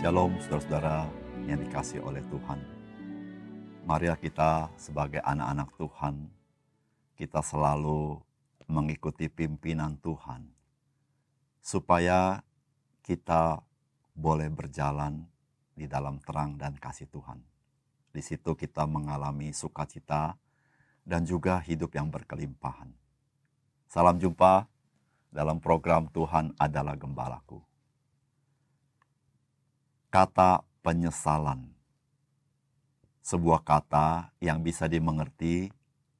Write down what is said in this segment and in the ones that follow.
Shalom saudara-saudara yang dikasih oleh Tuhan. Marilah kita sebagai anak-anak Tuhan, kita selalu mengikuti pimpinan Tuhan. Supaya kita boleh berjalan di dalam terang dan kasih Tuhan. Di situ kita mengalami sukacita dan juga hidup yang berkelimpahan. Salam jumpa dalam program Tuhan adalah Gembalaku kata penyesalan. Sebuah kata yang bisa dimengerti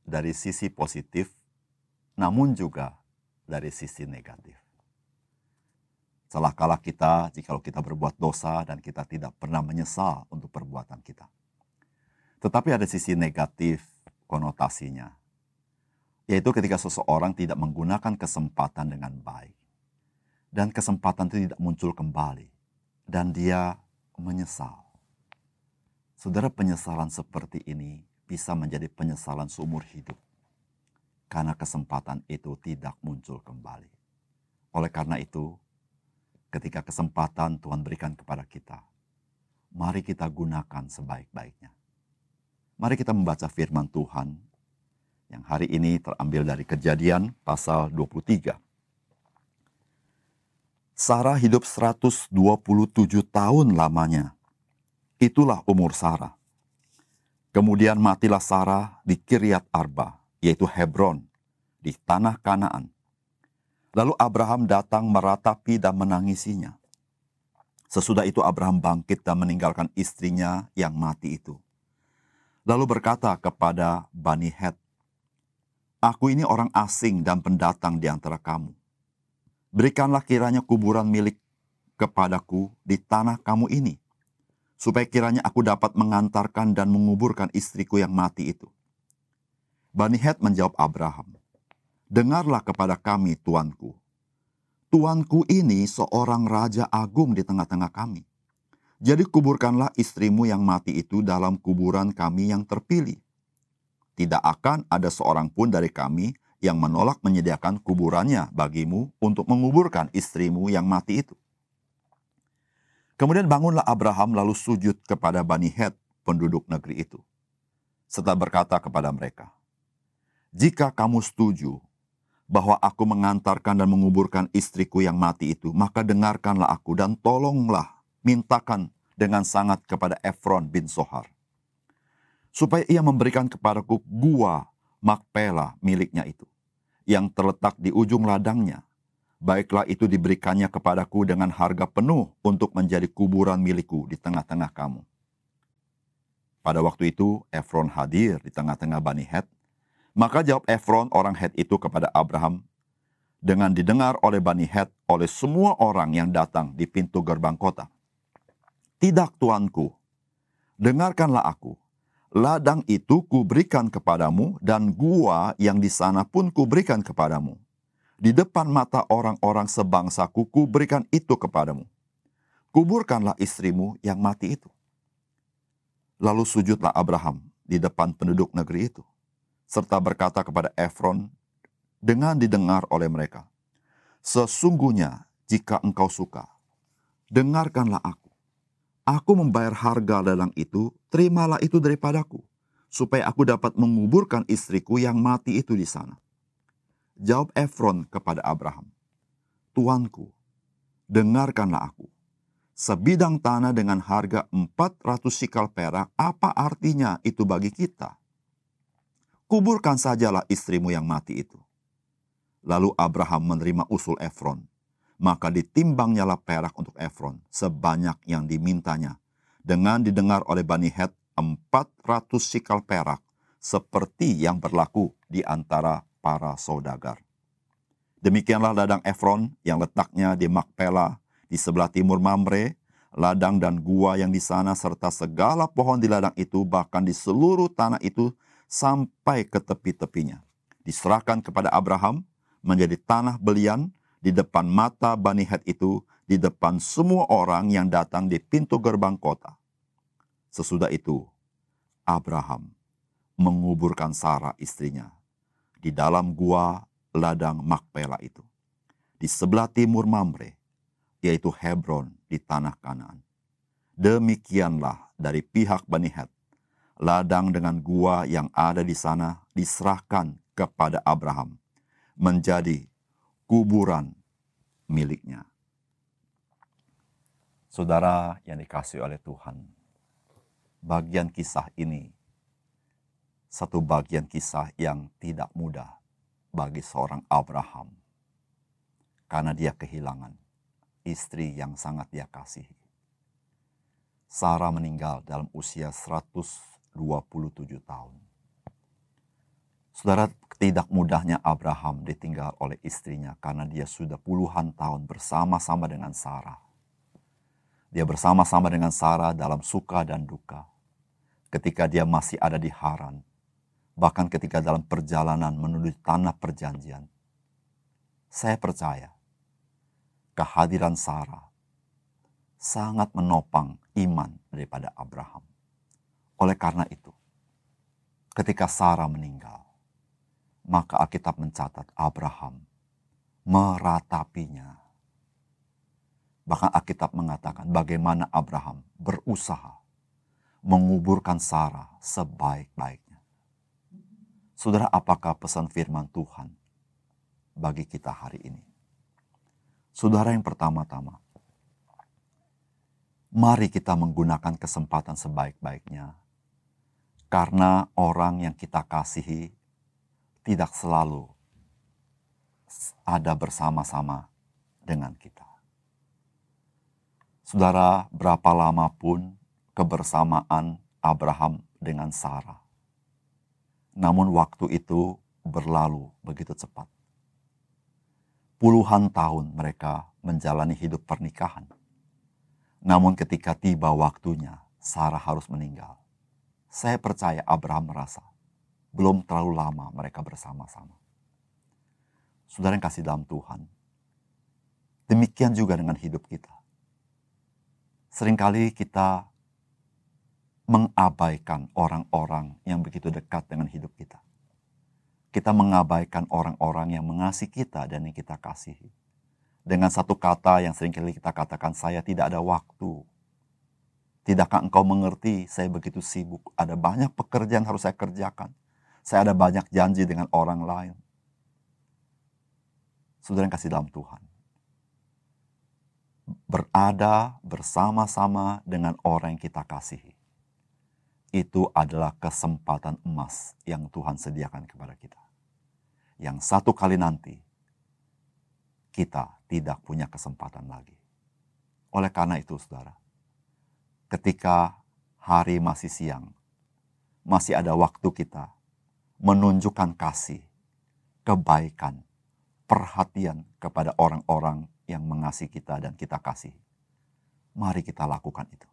dari sisi positif, namun juga dari sisi negatif. Salah kalah kita jika kita berbuat dosa dan kita tidak pernah menyesal untuk perbuatan kita. Tetapi ada sisi negatif konotasinya, yaitu ketika seseorang tidak menggunakan kesempatan dengan baik. Dan kesempatan itu tidak muncul kembali dan dia menyesal. Saudara, penyesalan seperti ini bisa menjadi penyesalan seumur hidup karena kesempatan itu tidak muncul kembali. Oleh karena itu, ketika kesempatan Tuhan berikan kepada kita, mari kita gunakan sebaik-baiknya. Mari kita membaca firman Tuhan yang hari ini terambil dari Kejadian pasal 23 Sarah hidup 127 tahun lamanya. Itulah umur Sarah. Kemudian matilah Sarah di Kiryat Arba, yaitu Hebron, di tanah Kanaan. Lalu Abraham datang meratapi dan menangisinya. Sesudah itu Abraham bangkit dan meninggalkan istrinya yang mati itu. Lalu berkata kepada Bani Het, Aku ini orang asing dan pendatang di antara kamu Berikanlah kiranya kuburan milik kepadaku di tanah kamu ini, supaya kiranya aku dapat mengantarkan dan menguburkan istriku yang mati itu. Bani Het menjawab Abraham, Dengarlah kepada kami, tuanku. Tuanku ini seorang raja agung di tengah-tengah kami. Jadi kuburkanlah istrimu yang mati itu dalam kuburan kami yang terpilih. Tidak akan ada seorang pun dari kami yang menolak menyediakan kuburannya bagimu untuk menguburkan istrimu yang mati itu. Kemudian bangunlah Abraham lalu sujud kepada Bani Het, penduduk negeri itu. Setelah berkata kepada mereka, Jika kamu setuju bahwa aku mengantarkan dan menguburkan istriku yang mati itu, maka dengarkanlah aku dan tolonglah mintakan dengan sangat kepada Efron bin Sohar. Supaya ia memberikan kepadaku gua Makpela miliknya itu yang terletak di ujung ladangnya. Baiklah itu diberikannya kepadaku dengan harga penuh untuk menjadi kuburan milikku di tengah-tengah kamu. Pada waktu itu Efron hadir di tengah-tengah Bani Het. Maka jawab Efron orang Het itu kepada Abraham, dengan didengar oleh Bani Het oleh semua orang yang datang di pintu gerbang kota. Tidak tuanku, dengarkanlah aku ladang itu kuberikan kepadamu dan gua yang di sana pun kuberikan kepadamu. Di depan mata orang-orang sebangsaku kuberikan itu kepadamu. Kuburkanlah istrimu yang mati itu. Lalu sujudlah Abraham di depan penduduk negeri itu, serta berkata kepada Efron dengan didengar oleh mereka, Sesungguhnya jika engkau suka, dengarkanlah aku Aku membayar harga lelang itu, terimalah itu daripadaku, supaya aku dapat menguburkan istriku yang mati itu di sana. Jawab Efron kepada Abraham, Tuanku, dengarkanlah aku. Sebidang tanah dengan harga 400 sikal perak, apa artinya itu bagi kita? Kuburkan sajalah istrimu yang mati itu. Lalu Abraham menerima usul Efron maka ditimbangnya lah perak untuk Efron sebanyak yang dimintanya. Dengan didengar oleh Bani Het 400 sikal perak seperti yang berlaku di antara para saudagar. Demikianlah ladang Efron yang letaknya di Makpela di sebelah timur Mamre, ladang dan gua yang di sana serta segala pohon di ladang itu bahkan di seluruh tanah itu sampai ke tepi-tepinya. Diserahkan kepada Abraham menjadi tanah belian di depan mata Bani Het itu, di depan semua orang yang datang di pintu gerbang kota. Sesudah itu, Abraham menguburkan Sarah istrinya di dalam gua ladang Makpela itu, di sebelah timur Mamre, yaitu Hebron di tanah Kanaan. Demikianlah dari pihak Bani Het, ladang dengan gua yang ada di sana diserahkan kepada Abraham menjadi kuburan miliknya. Saudara yang dikasih oleh Tuhan, bagian kisah ini satu bagian kisah yang tidak mudah bagi seorang Abraham karena dia kehilangan istri yang sangat dia kasihi. Sarah meninggal dalam usia 127 tahun. Saudara, tidak mudahnya Abraham ditinggal oleh istrinya karena dia sudah puluhan tahun bersama-sama dengan Sarah. Dia bersama-sama dengan Sarah dalam suka dan duka. Ketika dia masih ada di Haran, bahkan ketika dalam perjalanan menuju tanah perjanjian. Saya percaya kehadiran Sarah sangat menopang iman daripada Abraham. Oleh karena itu, ketika Sarah meninggal, maka Alkitab mencatat Abraham meratapinya. Bahkan Alkitab mengatakan bagaimana Abraham berusaha menguburkan Sarah sebaik-baiknya. Saudara, apakah pesan firman Tuhan bagi kita hari ini? Saudara yang pertama-tama, mari kita menggunakan kesempatan sebaik-baiknya. Karena orang yang kita kasihi tidak selalu ada bersama-sama dengan kita. Saudara, berapa lama pun kebersamaan Abraham dengan Sarah. Namun waktu itu berlalu begitu cepat. Puluhan tahun mereka menjalani hidup pernikahan namun ketika tiba waktunya, Sarah harus meninggal. Saya percaya Abraham merasa belum terlalu lama mereka bersama-sama. Saudara yang kasih dalam Tuhan, demikian juga dengan hidup kita. Seringkali kita mengabaikan orang-orang yang begitu dekat dengan hidup kita. Kita mengabaikan orang-orang yang mengasihi kita dan yang kita kasihi dengan satu kata yang sering kali kita katakan, saya tidak ada waktu. Tidakkah engkau mengerti, saya begitu sibuk. Ada banyak pekerjaan harus saya kerjakan. Saya ada banyak janji dengan orang lain. Saudara yang kasih dalam Tuhan. Berada bersama-sama dengan orang yang kita kasihi. Itu adalah kesempatan emas yang Tuhan sediakan kepada kita. Yang satu kali nanti kita tidak punya kesempatan lagi. Oleh karena itu, saudara, ketika hari masih siang, masih ada waktu kita menunjukkan kasih, kebaikan, perhatian kepada orang-orang yang mengasihi kita dan kita kasih. Mari kita lakukan itu.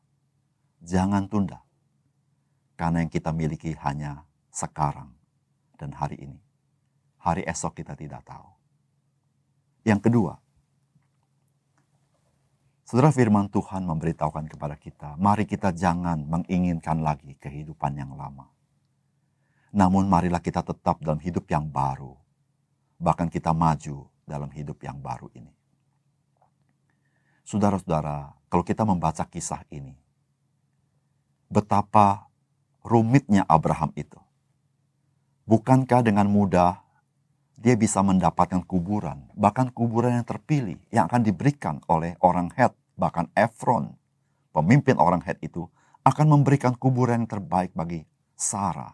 Jangan tunda. Karena yang kita miliki hanya sekarang dan hari ini. Hari esok kita tidak tahu. Yang kedua, Saudara firman Tuhan memberitahukan kepada kita, mari kita jangan menginginkan lagi kehidupan yang lama. Namun marilah kita tetap dalam hidup yang baru. Bahkan kita maju dalam hidup yang baru ini. Saudara-saudara, kalau kita membaca kisah ini, betapa rumitnya Abraham itu. Bukankah dengan mudah dia bisa mendapatkan kuburan, bahkan kuburan yang terpilih yang akan diberikan oleh orang Het, bahkan Efron, pemimpin orang Het itu akan memberikan kuburan yang terbaik bagi Sarah.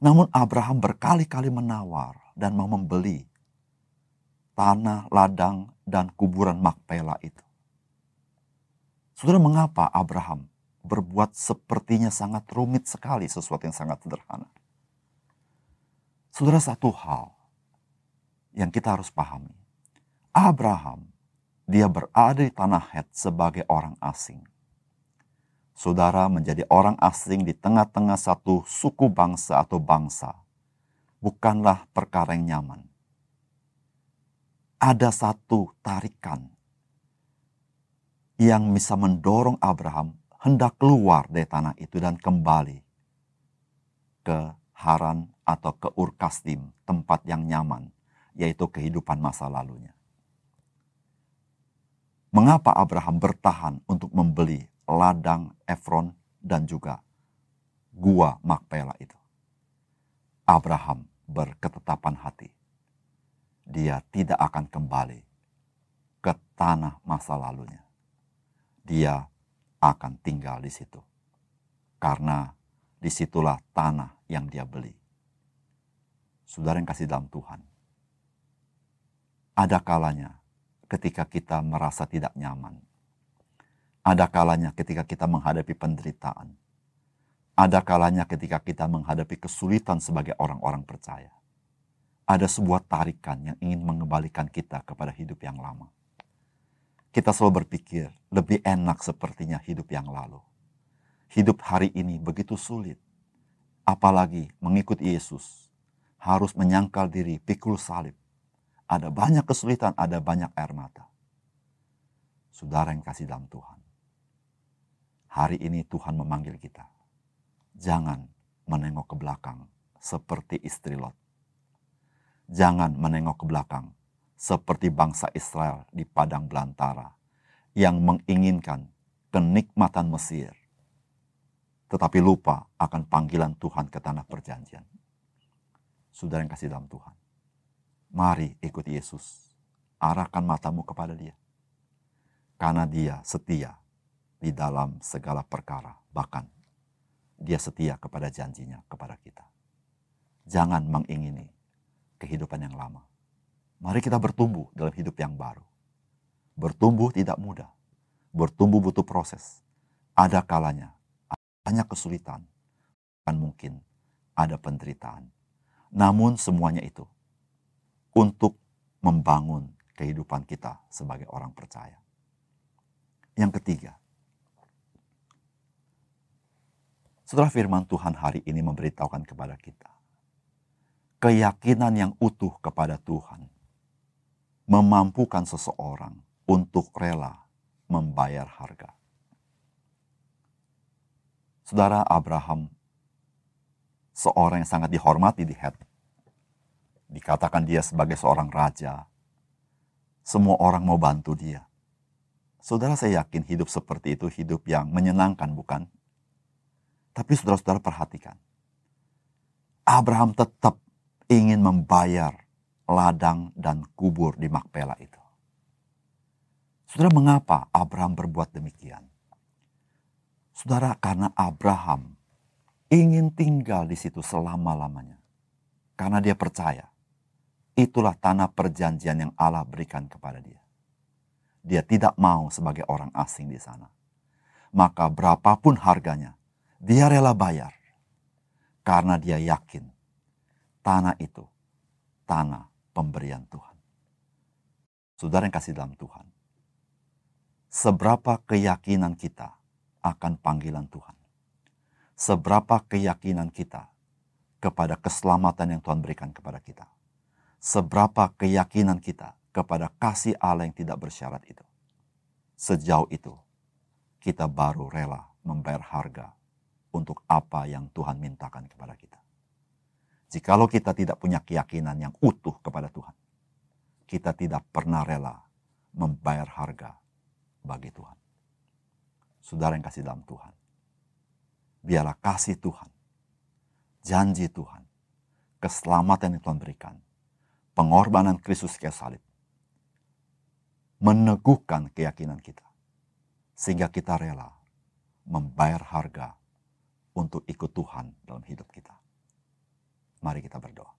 Namun Abraham berkali-kali menawar dan mau membeli tanah, ladang, dan kuburan Makpela itu. Saudara, mengapa Abraham berbuat sepertinya sangat rumit sekali sesuatu yang sangat sederhana? Saudara, satu hal yang kita harus pahami. Abraham, dia berada di tanah Het sebagai orang asing. Saudara menjadi orang asing di tengah-tengah satu suku bangsa atau bangsa bukanlah perkara yang nyaman. Ada satu tarikan yang bisa mendorong Abraham hendak keluar dari tanah itu dan kembali ke Haran atau ke Urkastim, tempat yang nyaman, yaitu kehidupan masa lalunya. Mengapa Abraham bertahan untuk membeli ladang Efron dan juga gua Makpela itu. Abraham berketetapan hati. Dia tidak akan kembali ke tanah masa lalunya. Dia akan tinggal di situ. Karena di situlah tanah yang dia beli. Saudara yang kasih dalam Tuhan. Ada kalanya ketika kita merasa tidak nyaman. Ada kalanya ketika kita menghadapi penderitaan ada kalanya ketika kita menghadapi kesulitan sebagai orang-orang percaya. Ada sebuah tarikan yang ingin mengembalikan kita kepada hidup yang lama. Kita selalu berpikir, lebih enak sepertinya hidup yang lalu. Hidup hari ini begitu sulit. Apalagi mengikuti Yesus. Harus menyangkal diri, pikul salib. Ada banyak kesulitan, ada banyak air mata. Saudara yang kasih dalam Tuhan. Hari ini Tuhan memanggil kita Jangan menengok ke belakang seperti istri Lot. Jangan menengok ke belakang seperti bangsa Israel di padang belantara yang menginginkan kenikmatan Mesir, tetapi lupa akan panggilan Tuhan ke tanah perjanjian. Saudara yang kasih dalam Tuhan, mari ikuti Yesus, arahkan matamu kepada dia. Karena dia setia di dalam segala perkara, bahkan dia setia kepada janjinya kepada kita. Jangan mengingini kehidupan yang lama. Mari kita bertumbuh dalam hidup yang baru. Bertumbuh tidak mudah. Bertumbuh butuh proses. Ada kalanya, banyak kesulitan, dan mungkin ada penderitaan. Namun semuanya itu untuk membangun kehidupan kita sebagai orang percaya. Yang ketiga, Setelah firman Tuhan hari ini memberitahukan kepada kita. Keyakinan yang utuh kepada Tuhan memampukan seseorang untuk rela membayar harga. Saudara Abraham, seorang yang sangat dihormati di Het. Dikatakan dia sebagai seorang raja. Semua orang mau bantu dia. Saudara saya yakin hidup seperti itu hidup yang menyenangkan bukan? Tapi saudara-saudara perhatikan. Abraham tetap ingin membayar ladang dan kubur di Makpela itu. Saudara, mengapa Abraham berbuat demikian? Saudara, karena Abraham ingin tinggal di situ selama-lamanya. Karena dia percaya, itulah tanah perjanjian yang Allah berikan kepada dia. Dia tidak mau sebagai orang asing di sana. Maka berapapun harganya, dia rela bayar karena dia yakin tanah itu tanah pemberian Tuhan. Saudara yang kasih dalam Tuhan, seberapa keyakinan kita akan panggilan Tuhan, seberapa keyakinan kita kepada keselamatan yang Tuhan berikan kepada kita, seberapa keyakinan kita kepada kasih Allah yang tidak bersyarat itu. Sejauh itu, kita baru rela membayar harga untuk apa yang Tuhan mintakan kepada kita. Jikalau kita tidak punya keyakinan yang utuh kepada Tuhan, kita tidak pernah rela membayar harga bagi Tuhan. Saudara yang kasih dalam Tuhan, biarlah kasih Tuhan, janji Tuhan, keselamatan yang Tuhan berikan, pengorbanan Kristus ke salib, meneguhkan keyakinan kita, sehingga kita rela membayar harga untuk ikut Tuhan dalam hidup kita. Mari kita berdoa.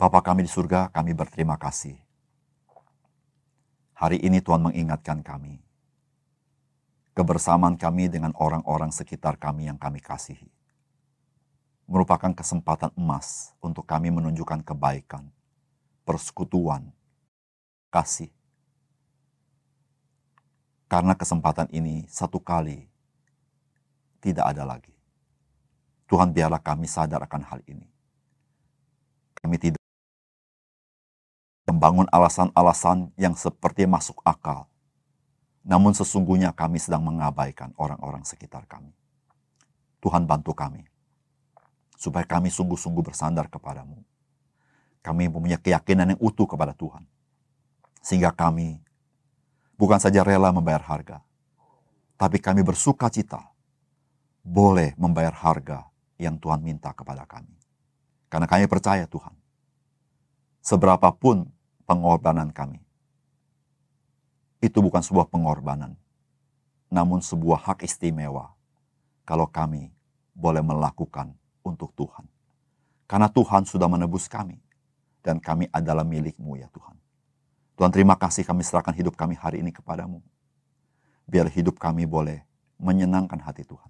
Bapa kami di surga, kami berterima kasih. Hari ini Tuhan mengingatkan kami. Kebersamaan kami dengan orang-orang sekitar kami yang kami kasihi. Merupakan kesempatan emas untuk kami menunjukkan kebaikan, persekutuan, kasih. Karena kesempatan ini satu kali tidak ada lagi. Tuhan biarlah kami sadar akan hal ini. Kami tidak membangun alasan-alasan yang seperti masuk akal. Namun sesungguhnya kami sedang mengabaikan orang-orang sekitar kami. Tuhan bantu kami. Supaya kami sungguh-sungguh bersandar kepadamu. Kami mempunyai keyakinan yang utuh kepada Tuhan. Sehingga kami bukan saja rela membayar harga, Tapi kami bersuka cita boleh membayar harga yang Tuhan minta kepada kami. Karena kami percaya Tuhan, seberapapun pengorbanan kami, itu bukan sebuah pengorbanan, namun sebuah hak istimewa kalau kami boleh melakukan untuk Tuhan. Karena Tuhan sudah menebus kami, dan kami adalah milikmu ya Tuhan. Tuhan terima kasih kami serahkan hidup kami hari ini kepadamu. Biar hidup kami boleh menyenangkan hati Tuhan.